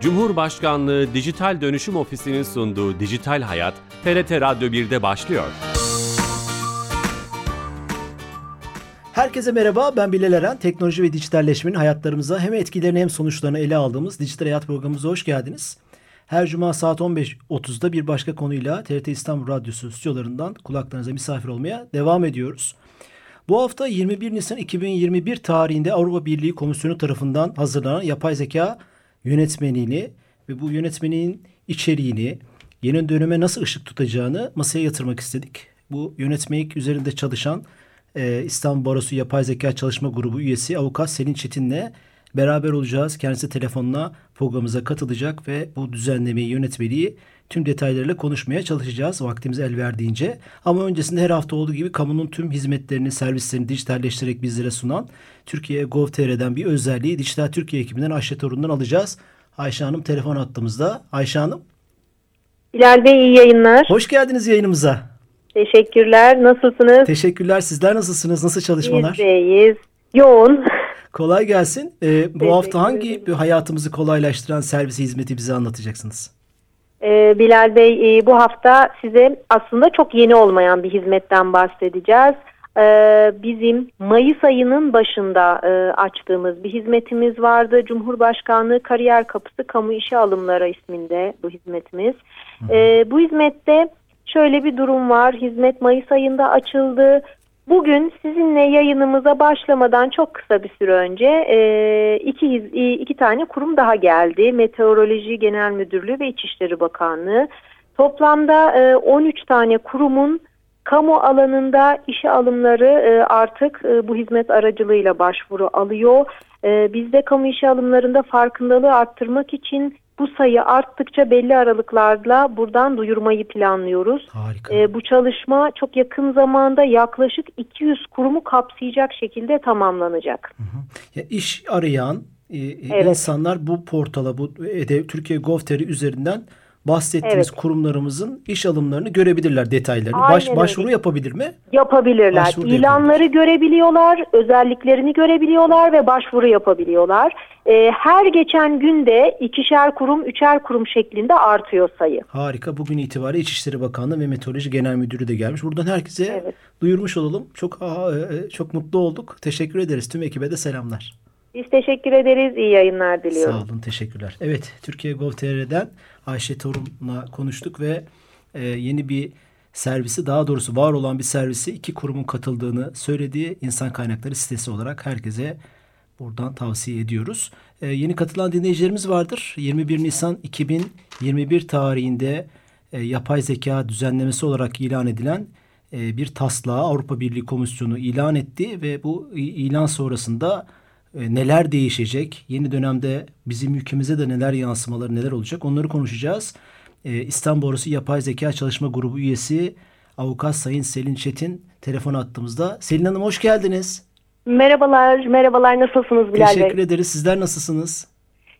Cumhurbaşkanlığı Dijital Dönüşüm Ofisi'nin sunduğu Dijital Hayat, TRT Radyo 1'de başlıyor. Herkese merhaba, ben Bilal Eren. Teknoloji ve dijitalleşmenin hayatlarımıza hem etkilerini hem sonuçlarını ele aldığımız Dijital Hayat programımıza hoş geldiniz. Her cuma saat 15.30'da bir başka konuyla TRT İstanbul Radyosu stüdyolarından kulaklarınıza misafir olmaya devam ediyoruz. Bu hafta 21 Nisan 2021 tarihinde Avrupa Birliği Komisyonu tarafından hazırlanan yapay zeka yönetmeliğini ve bu yönetmeliğin içeriğini, yeni döneme nasıl ışık tutacağını masaya yatırmak istedik. Bu yönetmelik üzerinde çalışan e, İstanbul Barosu Yapay Zeka Çalışma Grubu üyesi avukat Selin Çetin'le beraber olacağız. Kendisi telefonla programımıza katılacak ve bu düzenlemeyi, yönetmeliği tüm detaylarıyla konuşmaya çalışacağız vaktimiz el verdiğince. Ama öncesinde her hafta olduğu gibi kamunun tüm hizmetlerini, servislerini dijitalleştirerek bizlere sunan Türkiye Gov.tr'den bir özelliği Dijital Türkiye ekibinden Ayşe Torun'dan alacağız. Ayşe Hanım telefon attığımızda. Ayşe Hanım. Bilal Bey iyi yayınlar. Hoş geldiniz yayınımıza. Teşekkürler. Nasılsınız? Teşekkürler. Sizler nasılsınız? Nasıl çalışmalar? Biz de iyiyiz. Yoğun. Kolay gelsin. Ee, bu hafta hangi bir hayatımızı kolaylaştıran servisi hizmeti bize anlatacaksınız? Ee, Bilal Bey e, bu hafta size aslında çok yeni olmayan bir hizmetten bahsedeceğiz. Ee, bizim Mayıs ayının başında e, açtığımız bir hizmetimiz vardı. Cumhurbaşkanlığı Kariyer Kapısı Kamu İşe Alımları isminde bu hizmetimiz. Ee, bu hizmette şöyle bir durum var. Hizmet Mayıs ayında açıldı. Bugün sizinle yayınımıza başlamadan çok kısa bir süre önce e, iki, iki tane kurum daha geldi. Meteoroloji Genel Müdürlüğü ve İçişleri Bakanlığı. Toplamda e, 13 tane kurumun kamu alanında işe alımları e, artık e, bu hizmet aracılığıyla başvuru alıyor. E, biz de kamu işe alımlarında farkındalığı arttırmak için bu sayı arttıkça belli aralıklarla buradan duyurmayı planlıyoruz. Harika. E, bu çalışma çok yakın zamanda yaklaşık 200 kurumu kapsayacak şekilde tamamlanacak. Hı hı. Ya iş arayan e, evet. insanlar bu portala, bu e, Türkiye Gov.tr üzerinden bahsettiğiniz evet. kurumlarımızın iş alımlarını görebilirler detaylarını. Baş, başvuru yapabilir mi? Yapabilirler. Başvuru İlanları görebiliyorlar, özelliklerini görebiliyorlar ve başvuru yapabiliyorlar. Ee, her geçen günde ikişer kurum, üçer kurum şeklinde artıyor sayı. Harika. Bugün itibariyle İçişleri Bakanlığı ve Meteoroloji Genel Müdürü de gelmiş. Buradan herkese evet. duyurmuş olalım. Çok e, çok mutlu olduk. Teşekkür ederiz. Tüm ekibe de selamlar. Biz teşekkür ederiz. İyi yayınlar diliyorum. Sağ olun. Teşekkürler. Evet. Türkiye Gov.tr'den Ayşe Torun'la konuştuk ve e, yeni bir servisi daha doğrusu var olan bir servisi iki kurumun katıldığını söylediği insan kaynakları sitesi olarak herkese buradan tavsiye ediyoruz. E, yeni katılan dinleyicilerimiz vardır. 21 Nisan 2021 tarihinde e, yapay zeka düzenlemesi olarak ilan edilen e, bir taslağı Avrupa Birliği Komisyonu ilan etti ve bu ilan sonrasında e, neler değişecek? Yeni dönemde bizim ülkemize de neler yansımaları neler olacak? Onları konuşacağız. E, İstanbul Orası Yapay Zeka Çalışma Grubu üyesi avukat Sayın Selin Çetin telefon attığımızda. Selin Hanım hoş geldiniz. Merhabalar, merhabalar. Nasılsınız Bilal Teşekkür Bey? ederiz. Sizler nasılsınız?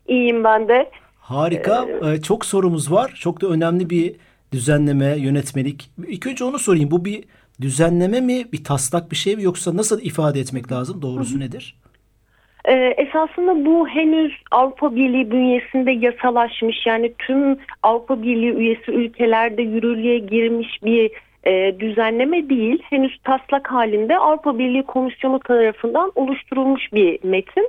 İyiyim ben de. Harika. Ee, çok sorumuz var. Çok da önemli bir düzenleme, yönetmelik. İlk önce onu sorayım. Bu bir düzenleme mi, bir taslak bir şey mi yoksa nasıl ifade etmek lazım? Doğrusu nedir? Ee, esasında bu henüz Avrupa Birliği bünyesinde yasalaşmış yani tüm Avrupa Birliği üyesi ülkelerde yürürlüğe girmiş bir e, düzenleme değil. Henüz taslak halinde Avrupa Birliği Komisyonu tarafından oluşturulmuş bir metin.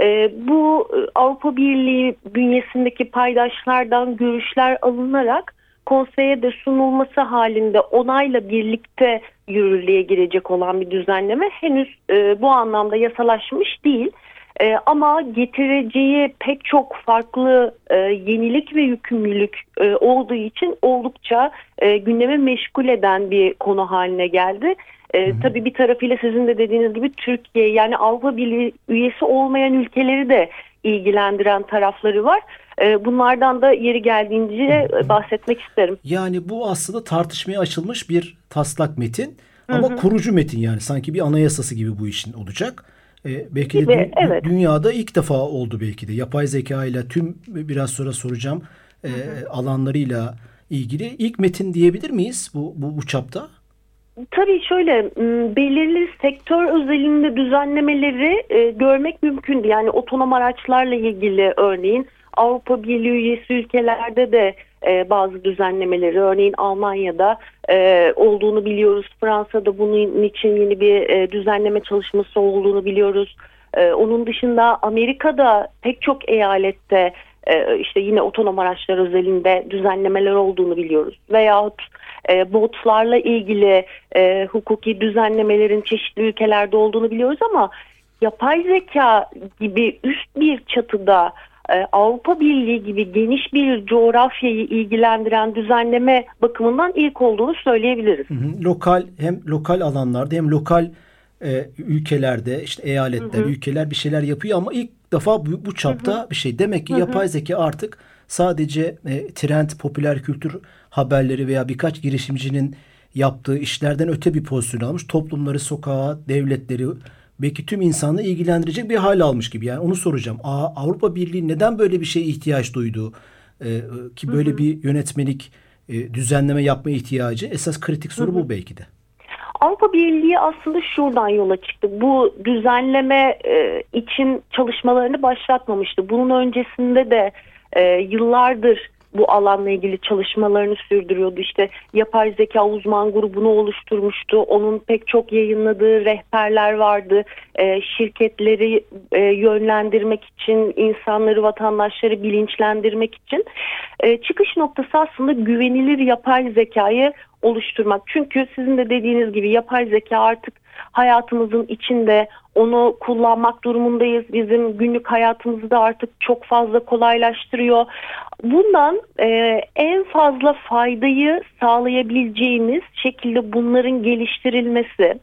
E, bu Avrupa Birliği bünyesindeki paydaşlardan görüşler alınarak konseye de sunulması halinde onayla birlikte yürürlüğe girecek olan bir düzenleme henüz e, bu anlamda yasalaşmış değil. E, ama getireceği pek çok farklı e, yenilik ve yükümlülük e, olduğu için oldukça e, gündeme meşgul eden bir konu haline geldi. E, tabii bir tarafıyla sizin de dediğiniz gibi Türkiye yani Avrupa Birliği üyesi olmayan ülkeleri de ilgilendiren tarafları var. E, bunlardan da yeri geldiğince bahsetmek isterim. Yani bu aslında tartışmaya açılmış bir taslak metin ama hı hı. kurucu metin yani sanki bir anayasası gibi bu işin olacak. E, belki de dü- evet. dünyada ilk defa oldu belki de. Yapay zeka ile tüm biraz sonra soracağım e, alanlarıyla ilgili ilk metin diyebilir miyiz bu bu, bu çapta? Tabii şöyle belirli sektör özelinde düzenlemeleri e, görmek mümkün. Yani otonom araçlarla ilgili örneğin Avrupa Birliği üyesi ülkelerde de e, bazı düzenlemeleri örneğin Almanya'da e, olduğunu biliyoruz. Fransa'da bunun için yeni bir e, düzenleme çalışması olduğunu biliyoruz. E, onun dışında Amerika'da pek çok eyalette e, işte yine otonom araçlar özelinde düzenlemeler olduğunu biliyoruz. Veyahut e, botlarla ilgili e, hukuki düzenlemelerin çeşitli ülkelerde olduğunu biliyoruz ama yapay zeka gibi üst bir çatıda Avrupa Birliği gibi geniş bir coğrafyayı ilgilendiren düzenleme bakımından ilk olduğunu söyleyebiliriz. Hı hı. Lokal hem lokal alanlarda hem lokal e, ülkelerde işte eyaletler, hı hı. ülkeler bir şeyler yapıyor ama ilk defa bu, bu çapta hı hı. bir şey. Demek ki yapay zeka artık sadece e, trend, popüler kültür haberleri veya birkaç girişimcinin yaptığı işlerden öte bir pozisyon almış. Toplumları, sokağa, devletleri, belki tüm insanı ilgilendirecek bir hal almış gibi. Yani onu soracağım. Aa, Avrupa Birliği neden böyle bir şeye ihtiyaç duydu? Ee, ki böyle hı hı. bir yönetmelik e, düzenleme yapma ihtiyacı esas kritik soru hı hı. bu belki de. Avrupa Birliği aslında şuradan yola çıktı. Bu düzenleme e, için çalışmalarını başlatmamıştı. Bunun öncesinde de e, yıllardır bu alanla ilgili çalışmalarını sürdürüyordu. İşte yapay zeka uzman grubunu oluşturmuştu. Onun pek çok yayınladığı rehberler vardı. E, şirketleri e, yönlendirmek için, insanları, vatandaşları bilinçlendirmek için. E, çıkış noktası aslında güvenilir yapay zekayı oluşturmak. Çünkü sizin de dediğiniz gibi yapay zeka artık hayatımızın içinde onu kullanmak durumundayız. Bizim günlük hayatımızı da artık çok fazla kolaylaştırıyor. Bundan e, en fazla faydayı sağlayabileceğimiz şekilde bunların geliştirilmesi,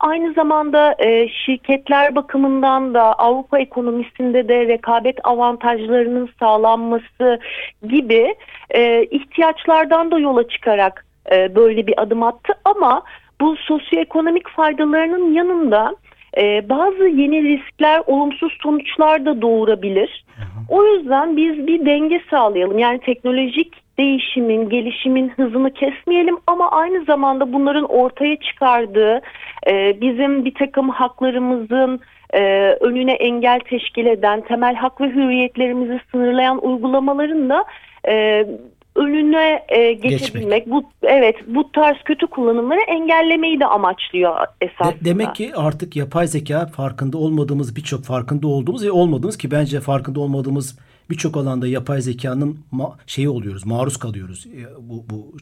aynı zamanda e, şirketler bakımından da Avrupa ekonomisinde de rekabet avantajlarının sağlanması gibi e, ihtiyaçlardan da yola çıkarak e, böyle bir adım attı ama bu sosyoekonomik faydalarının yanında e, bazı yeni riskler olumsuz sonuçlar da doğurabilir. O yüzden biz bir denge sağlayalım. Yani teknolojik değişimin, gelişimin hızını kesmeyelim ama aynı zamanda bunların ortaya çıkardığı e, bizim bir takım haklarımızın e, önüne engel teşkil eden, temel hak ve hürriyetlerimizi sınırlayan uygulamaların da e, önüne e, geçebilmek. Bu evet bu tarz kötü kullanımları engellemeyi de amaçlıyor esasında. De, demek ki artık yapay zeka farkında olmadığımız birçok farkında olduğumuz ve olmadığımız ki bence farkında olmadığımız birçok alanda yapay zekanın ma- şeyi oluyoruz, maruz kalıyoruz e, bu bu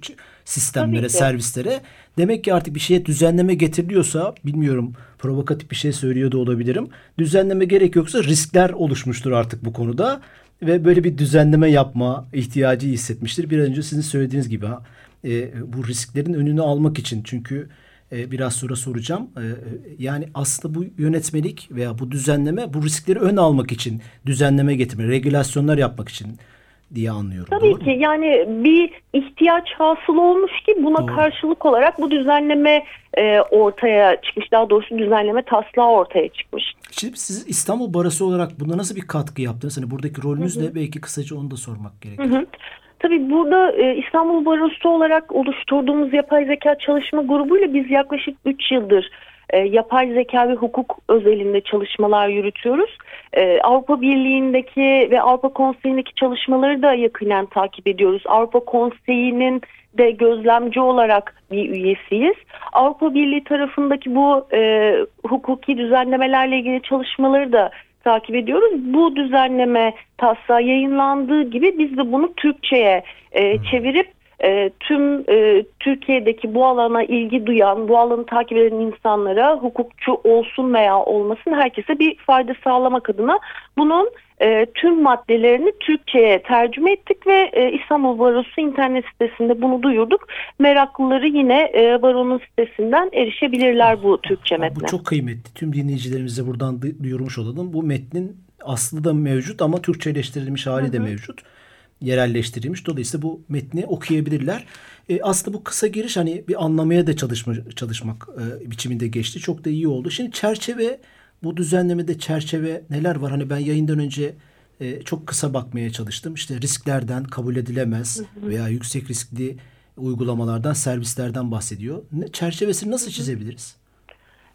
sistemlere, servislere. Demek ki artık bir şeye düzenleme getiriliyorsa bilmiyorum provokatif bir şey söylüyor da olabilirim. Düzenleme gerek yoksa riskler oluşmuştur artık bu konuda ve böyle bir düzenleme yapma ihtiyacı hissetmiştir. Bir önce sizin söylediğiniz gibi e, bu risklerin önünü almak için çünkü e, biraz sonra soracağım. E, yani aslında bu yönetmelik veya bu düzenleme bu riskleri ön almak için düzenleme getirme, regülasyonlar yapmak için diye anlıyorum. Tabii ki mu? yani bir ihtiyaç hasıl olmuş ki buna doğru. karşılık olarak bu düzenleme e, ortaya çıkmış. Daha doğrusu düzenleme taslağı ortaya çıkmış. Şimdi siz İstanbul Barası olarak buna nasıl bir katkı yaptınız? Hani buradaki rolünüz ne? Belki kısaca onu da sormak gerekir. Hı hı. Tabii burada e, İstanbul Barosu olarak oluşturduğumuz yapay zeka çalışma grubuyla biz yaklaşık 3 yıldır e, yapay zeka ve hukuk özelinde çalışmalar yürütüyoruz. E, Avrupa Birliği'ndeki ve Avrupa Konseyi'ndeki çalışmaları da yakinen takip ediyoruz. Avrupa Konseyi'nin de gözlemci olarak bir üyesiyiz. Avrupa Birliği tarafındaki bu e, hukuki düzenlemelerle ilgili çalışmaları da takip ediyoruz. Bu düzenleme taslağı yayınlandığı gibi biz de bunu Türkçe'ye e, çevirip e, tüm e, Türkiye'deki bu alana ilgi duyan, bu alanı takip eden insanlara hukukçu olsun veya olmasın herkese bir fayda sağlamak adına bunun e, tüm maddelerini Türkçe'ye tercüme ettik ve e, İstanbul Barosu internet sitesinde bunu duyurduk. Meraklıları yine e, Baro'nun sitesinden erişebilirler bu Türkçe metne. Bu çok kıymetli. Tüm dinleyicilerimize buradan duyurmuş olalım. Bu metnin aslı da mevcut ama Türkçeleştirilmiş hali Hı-hı. de mevcut yerelleştirilmiş. Dolayısıyla bu metni okuyabilirler. E, aslında bu kısa giriş hani bir anlamaya da çalışma, çalışmak e, biçiminde geçti. Çok da iyi oldu. Şimdi çerçeve bu düzenlemede çerçeve neler var? Hani ben yayından önce e, çok kısa bakmaya çalıştım. İşte risklerden kabul edilemez veya yüksek riskli uygulamalardan, servislerden bahsediyor. Ne, çerçevesini nasıl çizebiliriz?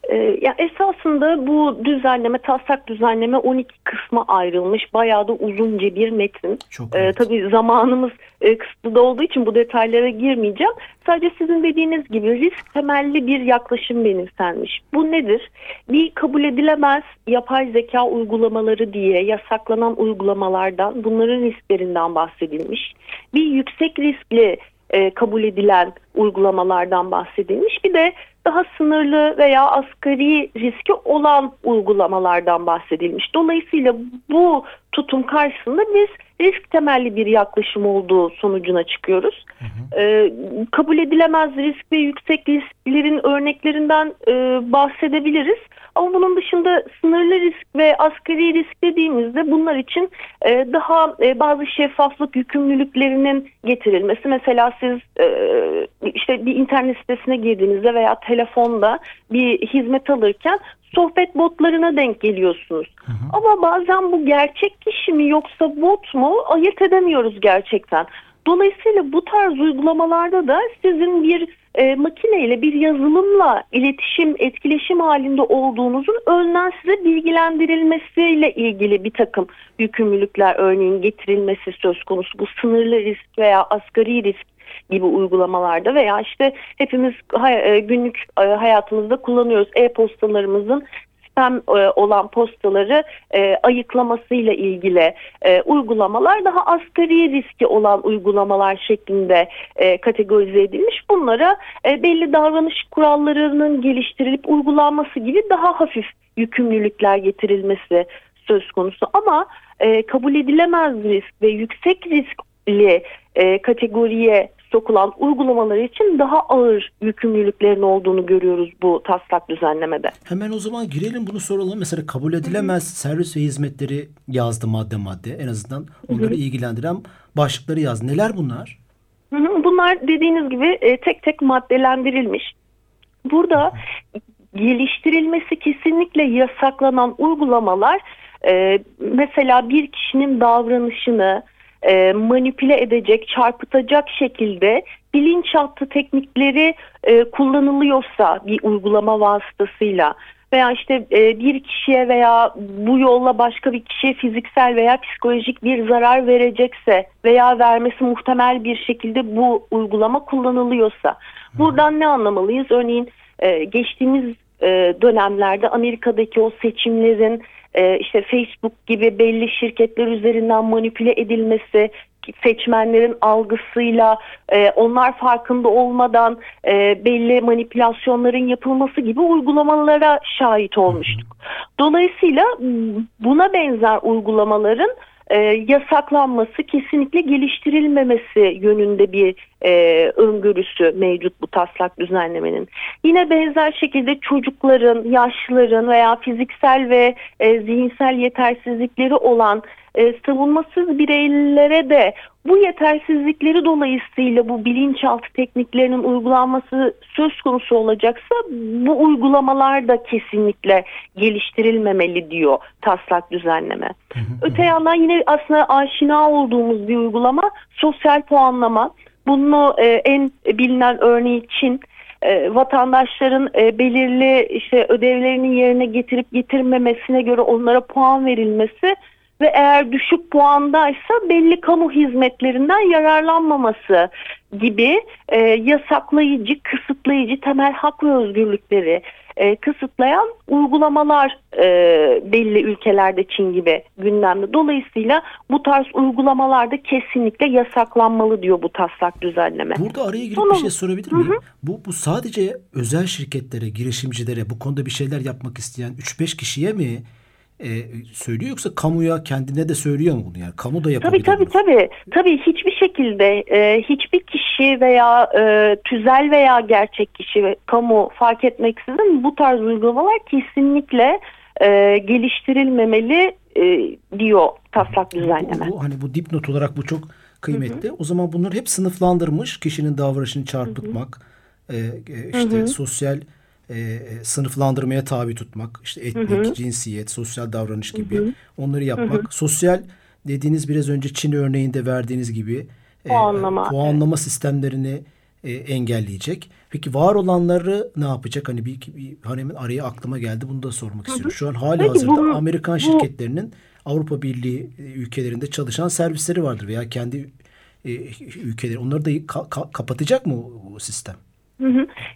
Ee, ya esasında bu düzenleme, taslak düzenleme 12 kısma ayrılmış. Bayağı da uzunca bir metin. Çok ee, tabii zamanımız e, kısıtlı olduğu için bu detaylara girmeyeceğim. Sadece sizin dediğiniz gibi risk temelli bir yaklaşım benimsenmiş. Bu nedir? Bir kabul edilemez yapay zeka uygulamaları diye yasaklanan uygulamalardan, bunların risklerinden bahsedilmiş. Bir yüksek riskli e, kabul edilen uygulamalardan bahsedilmiş. Bir de daha sınırlı veya asgari riski olan uygulamalardan bahsedilmiş. Dolayısıyla bu tutum karşısında biz risk temelli bir yaklaşım olduğu sonucuna çıkıyoruz. Hı hı. Ee, kabul edilemez risk ve yüksek risklerin örneklerinden e, bahsedebiliriz. Ama bunun dışında sınırlı risk ve asgari risk dediğimizde bunlar için e, daha e, bazı şeffaflık yükümlülüklerinin getirilmesi. Mesela siz e, işte bir internet sitesine girdiğinizde veya telefonda bir hizmet alırken sohbet botlarına denk geliyorsunuz. Hı hı. Ama bazen bu gerçek kişi mi yoksa bot mu ayırt edemiyoruz gerçekten. Dolayısıyla bu tarz uygulamalarda da sizin bir e, makineyle bir yazılımla iletişim, etkileşim halinde olduğunuzun önden size bilgilendirilmesiyle ilgili bir takım yükümlülükler örneğin getirilmesi söz konusu. Bu sınırlı risk veya asgari risk gibi uygulamalarda veya işte hepimiz günlük hayatımızda kullanıyoruz e-postalarımızın spam olan postaları e, ayıklamasıyla ilgili e, uygulamalar daha asgari riski olan uygulamalar şeklinde e, kategorize edilmiş. Bunlara e, belli davranış kurallarının geliştirilip uygulanması gibi daha hafif yükümlülükler getirilmesi söz konusu. Ama e, kabul edilemez risk ve yüksek riskli e, kategoriye sokulan uygulamalar için daha ağır yükümlülüklerin olduğunu görüyoruz bu taslak düzenlemede. Hemen o zaman girelim bunu soralım. Mesela kabul edilemez Hı-hı. servis ve hizmetleri yazdı madde madde. En azından onları Hı-hı. ilgilendiren başlıkları yazdı. Neler bunlar? Hı-hı. Bunlar dediğiniz gibi e, tek tek maddelendirilmiş. Burada Hı-hı. geliştirilmesi kesinlikle yasaklanan uygulamalar e, mesela bir kişinin davranışını, e, manipüle edecek, çarpıtacak şekilde bilinçaltı teknikleri e, kullanılıyorsa bir uygulama vasıtasıyla veya işte e, bir kişiye veya bu yolla başka bir kişiye fiziksel veya psikolojik bir zarar verecekse veya vermesi muhtemel bir şekilde bu uygulama kullanılıyorsa buradan ne anlamalıyız? Örneğin e, geçtiğimiz e, dönemlerde Amerika'daki o seçimlerin e, işte Facebook gibi belli şirketler üzerinden manipüle edilmesi, seçmenlerin algısıyla e, onlar farkında olmadan e, belli manipülasyonların yapılması gibi uygulamalara şahit olmuştuk. Dolayısıyla buna benzer uygulamaların e, yasaklanması, kesinlikle geliştirilmemesi yönünde bir e, öngörüsü mevcut bu taslak düzenlemenin. Yine benzer şekilde çocukların, yaşlıların veya fiziksel ve e, zihinsel yetersizlikleri olan e, savunmasız bireylere de bu yetersizlikleri dolayısıyla bu bilinçaltı tekniklerinin uygulanması söz konusu olacaksa bu uygulamalar da kesinlikle geliştirilmemeli diyor taslak düzenleme. Öte yandan yine aslında aşina olduğumuz bir uygulama sosyal puanlama. Bunu e, en bilinen örneği Çin. E, vatandaşların e, belirli işte ödevlerini yerine getirip getirmemesine göre onlara puan verilmesi ve eğer düşük puandaysa belli kamu hizmetlerinden yararlanmaması gibi e, yasaklayıcı, kısıtlayıcı temel hak ve özgürlükleri e, kısıtlayan uygulamalar e, belli ülkelerde Çin gibi gündemde. Dolayısıyla bu tarz uygulamalarda kesinlikle yasaklanmalı diyor bu taslak düzenleme. Burada araya girip Sonra, bir şey sorabilir miyim? Hı hı. Bu, bu sadece özel şirketlere, girişimcilere bu konuda bir şeyler yapmak isteyen 3-5 kişiye mi e, söylüyor yoksa kamuya kendine de söylüyor mu bunu yani kamu da yapabilir Tabii tabii tabii tabii hiçbir şekilde e, hiçbir kişi veya e, tüzel veya gerçek kişi kamu fark etmeksizin bu tarz uygulamalar kesinlikle e, geliştirilmemeli e, diyor taslak düzenleme. Bu, bu, hani bu dipnot olarak bu çok kıymetli. Hı hı. O zaman bunları hep sınıflandırmış kişinin davranışını çarpıtmak, hı hı. E, işte hı hı. sosyal e, e, sınıflandırmaya tabi tutmak, işte etnik, hı hı. cinsiyet, sosyal davranış gibi hı hı. onları yapmak. Hı hı. Sosyal dediğiniz biraz önce Çin örneğinde verdiğiniz gibi puanlama, e, puanlama sistemlerini e, engelleyecek? Peki var olanları ne yapacak? Hani bir, bir hani hemen araya aklıma geldi. Bunu da sormak istiyorum. Şu an hali Peki, hazırda bu, Amerikan bu, şirketlerinin Avrupa Birliği e, ülkelerinde çalışan servisleri vardır veya kendi e, ülkeleri. Onları da ka- ka- kapatacak mı bu sistem?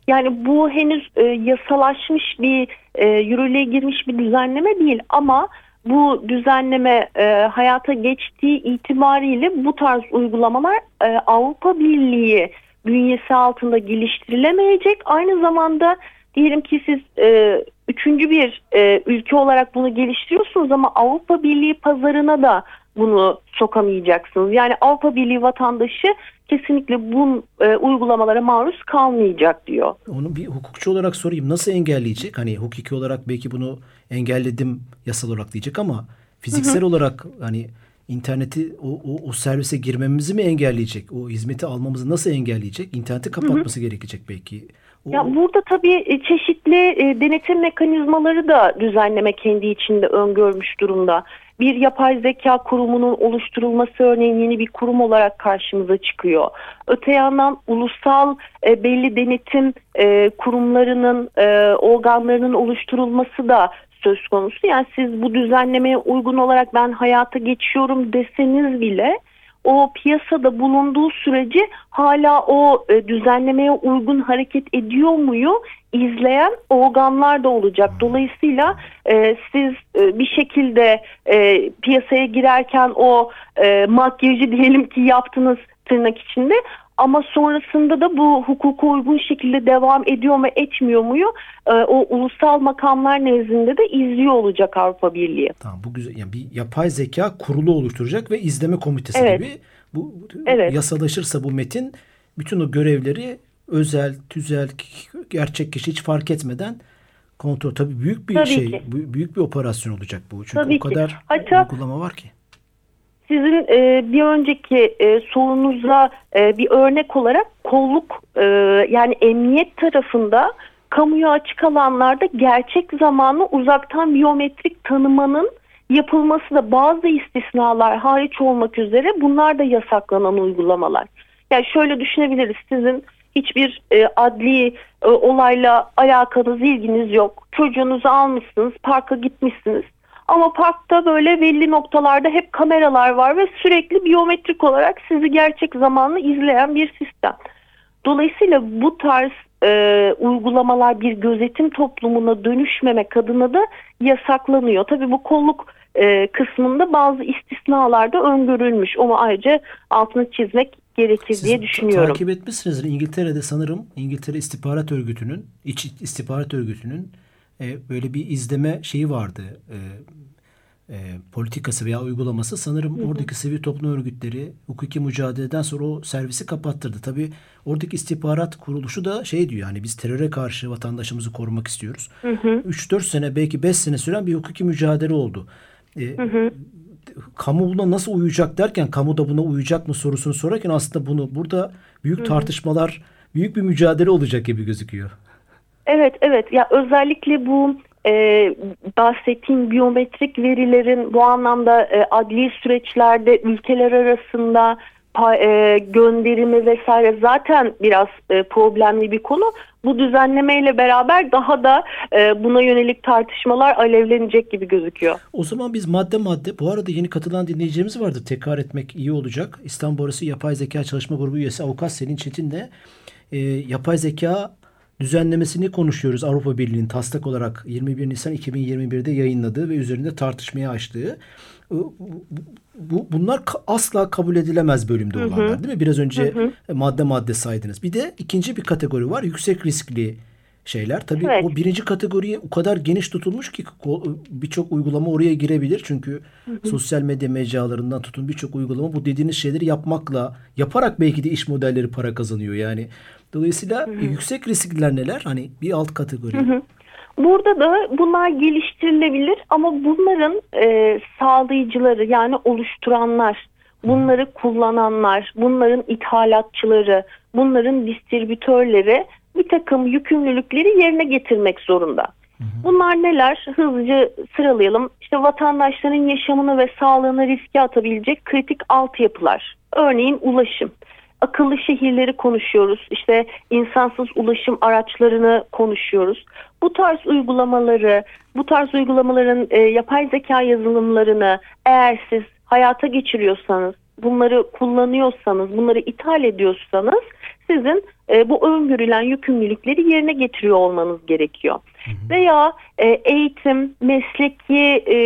Yani bu henüz e, yasalaşmış bir e, yürürlüğe girmiş bir düzenleme değil ama bu düzenleme e, hayata geçtiği itibariyle bu tarz uygulamalar e, Avrupa Birliği bünyesi altında geliştirilemeyecek. Aynı zamanda diyelim ki siz e, üçüncü bir e, ülke olarak bunu geliştiriyorsunuz ama Avrupa Birliği pazarına da bunu sokamayacaksınız. Yani Avrupa Birliği vatandaşı kesinlikle bu e, uygulamalara maruz kalmayacak diyor. Onu bir hukukçu olarak sorayım. Nasıl engelleyecek? Hani hukuki olarak belki bunu engelledim yasal olarak diyecek ama fiziksel hı hı. olarak hani interneti o, o, o servise girmemizi mi engelleyecek? O hizmeti almamızı nasıl engelleyecek? İnterneti kapatması hı hı. gerekecek belki. O... Ya burada tabii e, çeşitli e, denetim mekanizmaları da düzenleme kendi içinde öngörmüş durumda bir yapay zeka kurumunun oluşturulması örneğin yeni bir kurum olarak karşımıza çıkıyor. Öte yandan ulusal e, belli denetim e, kurumlarının e, organlarının oluşturulması da söz konusu. Yani siz bu düzenlemeye uygun olarak ben hayata geçiyorum deseniz bile o piyasada bulunduğu sürece hala o e, düzenlemeye uygun hareket ediyor muyu izleyen organlar da olacak. Dolayısıyla e, siz e, bir şekilde e, piyasaya girerken o e, makyajı diyelim ki yaptınız tırnak içinde ama sonrasında da bu hukuka uygun şekilde devam ediyor mu etmiyor muyu e, o ulusal makamlar nezdinde de izliyor olacak Avrupa Birliği. Tamam bu güzel. Yani bir yapay zeka kurulu oluşturacak ve izleme komitesi evet. gibi bu evet. yasalaşırsa bu metin bütün o görevleri özel, tüzel, gerçek kişi hiç fark etmeden kontrol. Tabii büyük bir Tabii şey, ki. büyük bir operasyon olacak bu. Çünkü Tabii o kadar ki. Hatta, uygulama var ki. Sizin e, bir önceki e, sorunuza e, bir örnek olarak kolluk e, yani emniyet tarafında kamuya açık alanlarda gerçek zamanlı uzaktan biyometrik tanımanın yapılması da bazı istisnalar hariç olmak üzere bunlar da yasaklanan uygulamalar. Yani şöyle düşünebiliriz sizin hiçbir e, adli e, olayla alakanız ilginiz yok. Çocuğunuzu almışsınız parka gitmişsiniz ama parkta böyle belli noktalarda hep kameralar var ve sürekli biyometrik olarak sizi gerçek zamanlı izleyen bir sistem. Dolayısıyla bu tarz e, uygulamalar bir gözetim toplumuna dönüşmemek adına da yasaklanıyor. Tabii bu kolluk e, kısmında bazı istisnalar da öngörülmüş. Ama ayrıca altını çizmek gerekir Siz diye düşünüyorum. takip etmişsinizdir. İngiltere'de sanırım İngiltere İstihbarat Örgütü'nün, iç istihbarat örgütünün e, böyle bir izleme şeyi vardı. E, e, politikası veya uygulaması sanırım hı hı. oradaki sivil toplum örgütleri hukuki mücadeleden sonra o servisi kapattırdı. Tabii oradaki istihbarat kuruluşu da şey diyor yani biz teröre karşı vatandaşımızı korumak istiyoruz. 3-4 sene belki 5 sene süren bir hukuki mücadele oldu. E, hı hı. Kamu buna nasıl uyacak derken kamu da buna uyacak mı sorusunu sorarken aslında bunu burada büyük hı hı. tartışmalar, büyük bir mücadele olacak gibi gözüküyor. Evet, evet. Ya özellikle bu e, bahsettiğim biyometrik verilerin bu anlamda e, adli süreçlerde ülkeler arasında e, gönderimi vesaire zaten biraz e, problemli bir konu. Bu düzenlemeyle beraber daha da e, buna yönelik tartışmalar alevlenecek gibi gözüküyor. O zaman biz madde madde bu arada yeni katılan dinleyicilerimiz vardı. Tekrar etmek iyi olacak. İstanbul Arası Yapay Zeka Çalışma Grubu üyesi avukat Selin Çetin de yapay zeka düzenlemesini konuşuyoruz. Avrupa Birliği'nin taslak olarak 21 Nisan 2021'de yayınladığı ve üzerinde tartışmaya açtığı. Bu, bunlar asla kabul edilemez bölümde hı hı. olanlar değil mi? Biraz önce hı hı. madde madde saydınız. Bir de ikinci bir kategori var. Yüksek riskli şeyler. Tabii evet. o birinci kategoriye o kadar geniş tutulmuş ki birçok uygulama oraya girebilir. Çünkü hı hı. sosyal medya mecralarından tutun birçok uygulama bu dediğiniz şeyleri yapmakla, yaparak belki de iş modelleri para kazanıyor. Yani Dolayısıyla hı hı. yüksek riskler neler? Hani bir alt kategori. Hı hı. Burada da bunlar geliştirilebilir ama bunların e, sağlayıcıları yani oluşturanlar, bunları kullananlar, bunların ithalatçıları, bunların distribütörleri bir takım yükümlülükleri yerine getirmek zorunda. Bunlar neler? Hızlıca sıralayalım. İşte vatandaşların yaşamını ve sağlığını riske atabilecek kritik altyapılar. Örneğin ulaşım akıllı şehirleri konuşuyoruz. İşte insansız ulaşım araçlarını konuşuyoruz. Bu tarz uygulamaları, bu tarz uygulamaların e, yapay zeka yazılımlarını eğer siz hayata geçiriyorsanız, bunları kullanıyorsanız, bunları ithal ediyorsanız sizin e, bu öngörülen yükümlülükleri yerine getiriyor olmanız gerekiyor. Hı hı. Veya e, eğitim, mesleki e,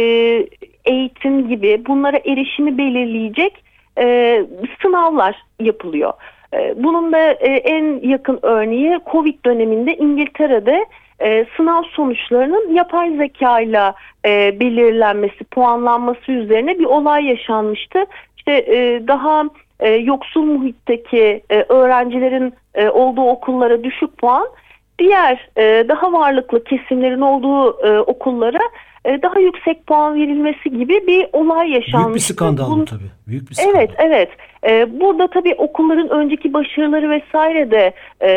eğitim gibi bunlara erişimi belirleyecek e, sınavlar yapılıyor. E, bunun da e, en yakın örneği Covid döneminde İngiltere'de e, sınav sonuçlarının yapay zeka ile belirlenmesi, puanlanması üzerine bir olay yaşanmıştı. İşte e, daha e, yoksul muhitteki e, öğrencilerin e, olduğu okullara düşük puan, diğer e, daha varlıklı kesimlerin olduğu e, okullara e, daha yüksek puan verilmesi gibi bir olay yaşanmış. Büyük bir skandal bu tabii. Büyük bir skandal. Evet, evet. E, burada tabii okulların önceki başarıları vesaire de e,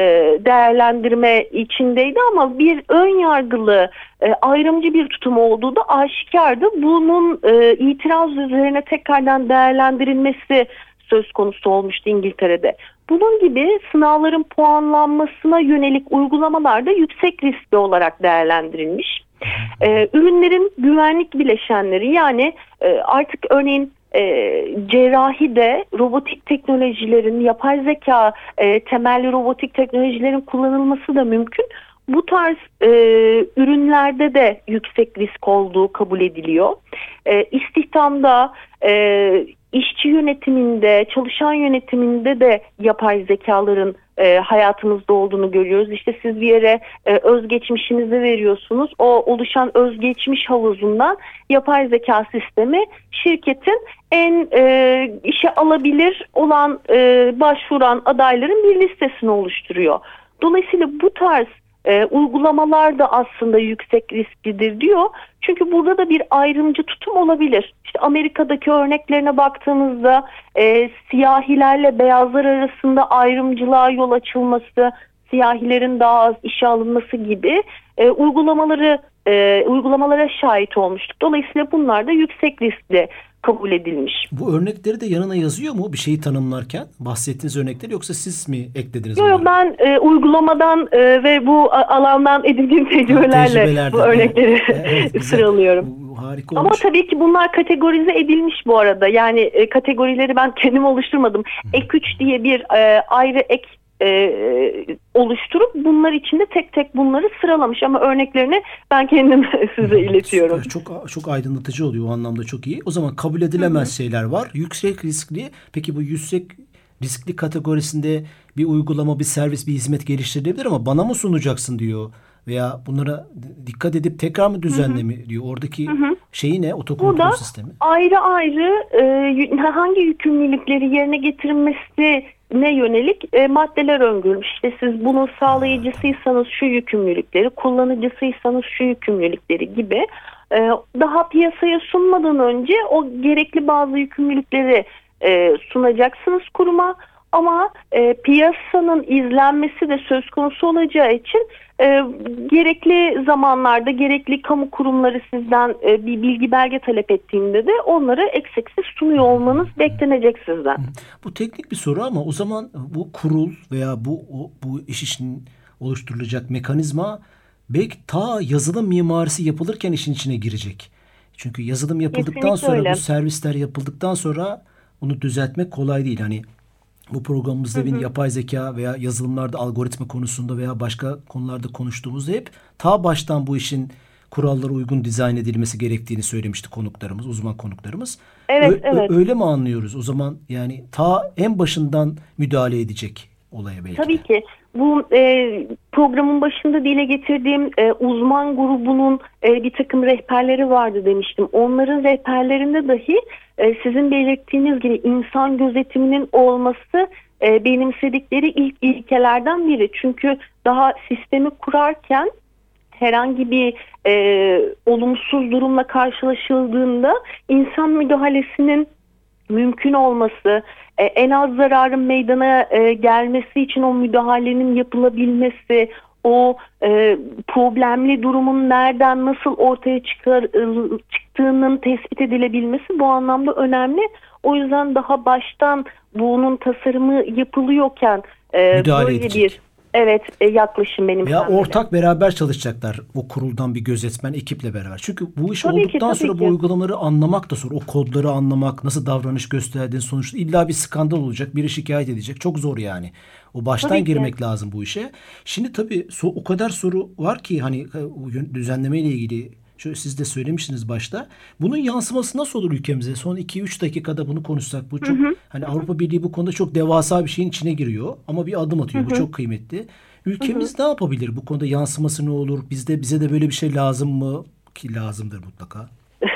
değerlendirme içindeydi ama bir ön yargılı, ayrımcı bir tutum olduğu da aşikardı. Bunun itiraz üzerine tekrardan değerlendirilmesi söz konusu olmuştu İngiltere'de. Bunun gibi sınavların puanlanmasına yönelik uygulamalar da yüksek riskli olarak değerlendirilmiş. Ee, ürünlerin güvenlik bileşenleri yani e, artık örneğin e, cerrahide robotik teknolojilerin, yapay zeka e, temelli robotik teknolojilerin kullanılması da mümkün. Bu tarz e, ürünlerde de yüksek risk olduğu kabul ediliyor. E, istihdamda, e, işçi yönetiminde, çalışan yönetiminde de yapay zekaların e, hayatımızda olduğunu görüyoruz. İşte siz bir yere e, özgeçmişinizi veriyorsunuz. O oluşan özgeçmiş havuzundan yapay zeka sistemi şirketin en e, işe alabilir olan e, başvuran adayların bir listesini oluşturuyor. Dolayısıyla bu tarz e, uygulamalar da aslında yüksek risklidir diyor. Çünkü burada da bir ayrımcı tutum olabilir. İşte Amerika'daki örneklerine baktığımızda e, siyahilerle beyazlar arasında ayrımcılığa yol açılması, siyahilerin daha az işe alınması gibi e, uygulamaları e, uygulamalara şahit olmuştuk. Dolayısıyla bunlar da yüksek riskli kabul edilmiş. Bu örnekleri de yanına yazıyor mu bir şeyi tanımlarken? Bahsettiğiniz örnekleri yoksa siz mi eklediniz? Yok ben e, uygulamadan e, ve bu alandan edindiğim tecrübelerle bu örnekleri evet, sıralıyorum. Bu, harika olmuş. Ama tabii ki bunlar kategorize edilmiş bu arada. Yani e, kategorileri ben kendim oluşturmadım. Ek 3 diye bir e, ayrı ek e, oluşturup bunlar içinde tek tek bunları sıralamış ama örneklerini ben kendim size iletiyorum. Çok çok aydınlatıcı oluyor o anlamda çok iyi. O zaman kabul edilemez Hı-hı. şeyler var. Yüksek riskli. Peki bu yüksek riskli kategorisinde bir uygulama, bir servis, bir hizmet geliştirilebilir ama bana mı sunacaksın diyor veya bunlara dikkat edip tekrar mı düzenleme diyor. Oradaki hı hı. şeyi ne? Otokontrol Burada sistemi. ayrı ayrı e, hangi yükümlülükleri yerine getirilmesi ne yönelik e, maddeler öngörülmüş. İşte siz bunun sağlayıcısıysanız şu yükümlülükleri, kullanıcısıysanız şu yükümlülükleri gibi e, daha piyasaya sunmadan önce o gerekli bazı yükümlülükleri e, sunacaksınız kuruma ama e, piyasanın izlenmesi de söz konusu olacağı için e, gerekli zamanlarda gerekli kamu kurumları sizden e, bir bilgi belge talep ettiğinde de onları eksiksiz sunuyor olmanız beklenecek sizden. Bu teknik bir soru ama o zaman bu kurul veya bu o, bu iş için oluşturulacak mekanizma belki ta yazılım mimarisi yapılırken işin içine girecek. Çünkü yazılım yapıldıktan Kesinlikle sonra öyle. bu servisler yapıldıktan sonra onu düzeltmek kolay değil. Hani bu programımızda hı. yapay zeka veya yazılımlarda algoritma konusunda veya başka konularda konuştuğumuzda hep ta baştan bu işin kurallara uygun dizayn edilmesi gerektiğini söylemişti konuklarımız, uzman konuklarımız. Evet, Ö- evet. Öyle mi anlıyoruz? O zaman yani ta en başından müdahale edecek olaya belki. Tabii ki. Bu e, programın başında dile getirdiğim e, uzman grubunun e, bir takım rehberleri vardı demiştim. Onların rehberlerinde dahi e, sizin belirttiğiniz gibi insan gözetiminin olması e, benimsedikleri ilk ilkelerden biri. Çünkü daha sistemi kurarken herhangi bir e, olumsuz durumla karşılaşıldığında insan müdahalesinin mümkün olması, e, en az zararın meydana e, gelmesi için o müdahalenin yapılabilmesi, o e, problemli durumun nereden nasıl ortaya çıkar, çıktığının tespit edilebilmesi bu anlamda önemli. O yüzden daha baştan bunun tasarımı yapılıyorken e, Müdahale böyle edecek. bir evet e, yaklaşım benim Ya ortak beraber çalışacaklar o kuruldan bir gözetmen ekiple beraber. Çünkü bu iş Tabii ki, olduktan tabii sonra ki. bu uygulamaları anlamak da zor. O kodları anlamak, nasıl davranış gösterdiğin sonuçta illa bir skandal olacak, biri şikayet edecek. Çok zor yani. O baştan Tabii ki. girmek lazım bu işe. Şimdi tabii so- o kadar soru var ki hani e, düzenleme ile ilgili Şöyle siz de söylemiştiniz başta. Bunun yansıması nasıl olur ülkemize? Son 2-3 dakikada bunu konuşsak bu çok hani Avrupa Birliği bu konuda çok devasa bir şeyin içine giriyor ama bir adım atıyor. Bu çok kıymetli. Ülkemiz ne yapabilir bu konuda yansıması ne olur? Bizde bize de böyle bir şey lazım mı? Ki lazımdır mutlaka.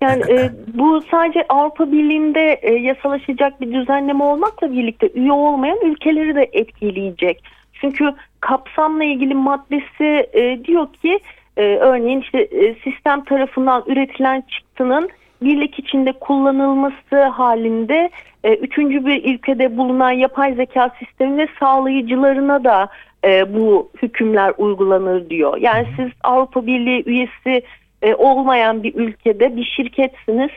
Yani e, bu sadece Avrupa Birliği'nde e, yasalaşacak bir düzenleme olmakla birlikte üye olmayan ülkeleri de etkileyecek. Çünkü kapsamla ilgili maddesi e, diyor ki e, örneğin işte e, sistem tarafından üretilen çıktının birlik içinde kullanılması halinde e, üçüncü bir ülkede bulunan yapay zeka sistemi ve sağlayıcılarına da e, bu hükümler uygulanır diyor. Yani siz Avrupa Birliği üyesi e, olmayan bir ülkede bir şirketsiniz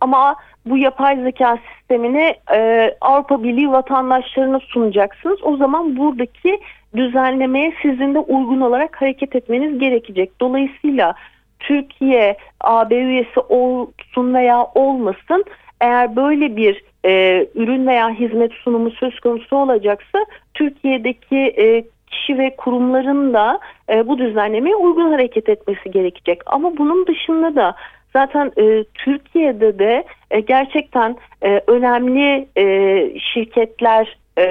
ama bu yapay zeka sistemini e, Avrupa Birliği vatandaşlarına sunacaksınız. O zaman buradaki düzenlemeye sizin de uygun olarak hareket etmeniz gerekecek. Dolayısıyla Türkiye AB üyesi olsun veya olmasın eğer böyle bir e, ürün veya hizmet sunumu söz konusu olacaksa Türkiye'deki e, kişi ve kurumların da e, bu düzenlemeye uygun hareket etmesi gerekecek. Ama bunun dışında da zaten e, Türkiye'de de e, gerçekten e, önemli e, şirketler e,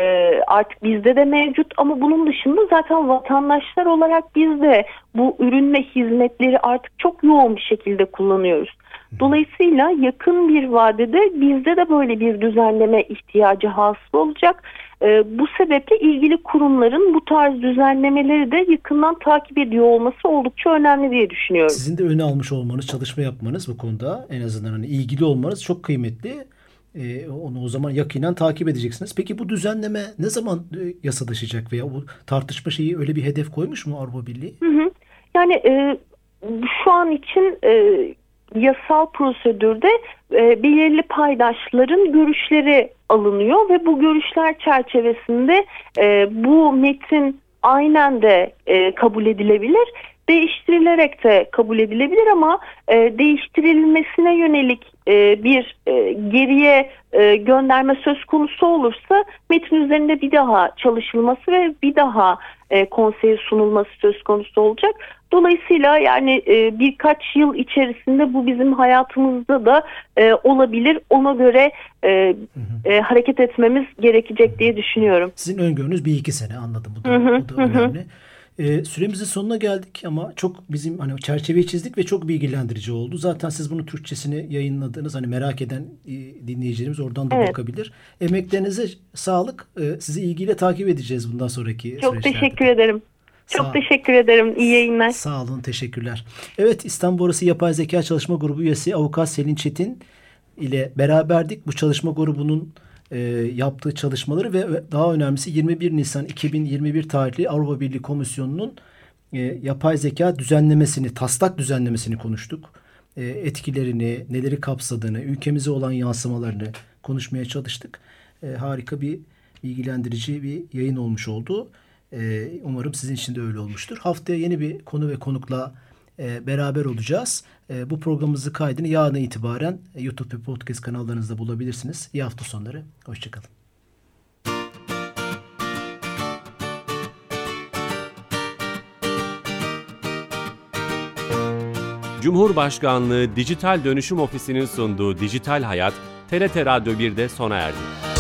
artık bizde de mevcut ama bunun dışında zaten vatandaşlar olarak biz de bu ürün ve hizmetleri artık çok yoğun bir şekilde kullanıyoruz. Dolayısıyla yakın bir vadede bizde de böyle bir düzenleme ihtiyacı hasıl olacak. Ee, bu sebeple ilgili kurumların bu tarz düzenlemeleri de yakından takip ediyor olması oldukça önemli diye düşünüyorum. Sizin de öne almış olmanız, çalışma yapmanız bu konuda en azından hani ilgili olmanız çok kıymetli. Ee, onu o zaman yakinen takip edeceksiniz. Peki bu düzenleme ne zaman e, yasalaşacak veya bu tartışma şeyi öyle bir hedef koymuş mu Avrupa Birliği? Hı hı. Yani e, şu an için e, yasal prosedürde e, belirli paydaşların görüşleri alınıyor ve bu görüşler çerçevesinde e, bu metin aynen de e, kabul edilebilir değiştirilerek de kabul edilebilir ama e, değiştirilmesine yönelik e, bir e, geriye e, gönderme söz konusu olursa metin üzerinde bir daha çalışılması ve bir daha e, konseye sunulması söz konusu olacak. Dolayısıyla yani e, birkaç yıl içerisinde bu bizim hayatımızda da e, olabilir. Ona göre e, e, hareket etmemiz gerekecek diye düşünüyorum. Sizin öngörünüz bir iki sene anladım. Bu da, Hı hı, bu da hı hı. Ee, süremizin sonuna geldik ama çok bizim hani çerçeveyi çizdik ve çok bilgilendirici oldu. Zaten siz bunu Türkçesini yayınladınız. Hani merak eden e, dinleyicilerimiz oradan da Evet. bakabilir. Emeklerinize sağlık. Ee, sizi ilgiyle takip edeceğiz bundan sonraki Çok süreçlerde. teşekkür ederim. Çok Sağ- teşekkür ederim. İyi yayınlar. Sağ olun, teşekkürler. Evet, İstanbul Orası Yapay Zeka Çalışma Grubu üyesi Avukat Selin Çetin ile beraberdik. Bu çalışma grubunun e, yaptığı çalışmaları ve daha önemlisi 21 Nisan 2021 tarihli Avrupa Birliği Komisyonu'nun e, yapay zeka düzenlemesini, taslak düzenlemesini konuştuk. E, etkilerini, neleri kapsadığını, ülkemize olan yansımalarını konuşmaya çalıştık. E, harika bir bilgilendirici bir yayın olmuş oldu. Ee, umarım sizin için de öyle olmuştur. Haftaya yeni bir konu ve konukla e, beraber olacağız. E, bu programımızı kaydını yarına itibaren e, YouTube ve podcast kanallarınızda bulabilirsiniz. İyi hafta sonları. Hoşçakalın. Cumhurbaşkanlığı Dijital Dönüşüm Ofisi'nin sunduğu Dijital Hayat, TRT Radyo 1'de sona erdi.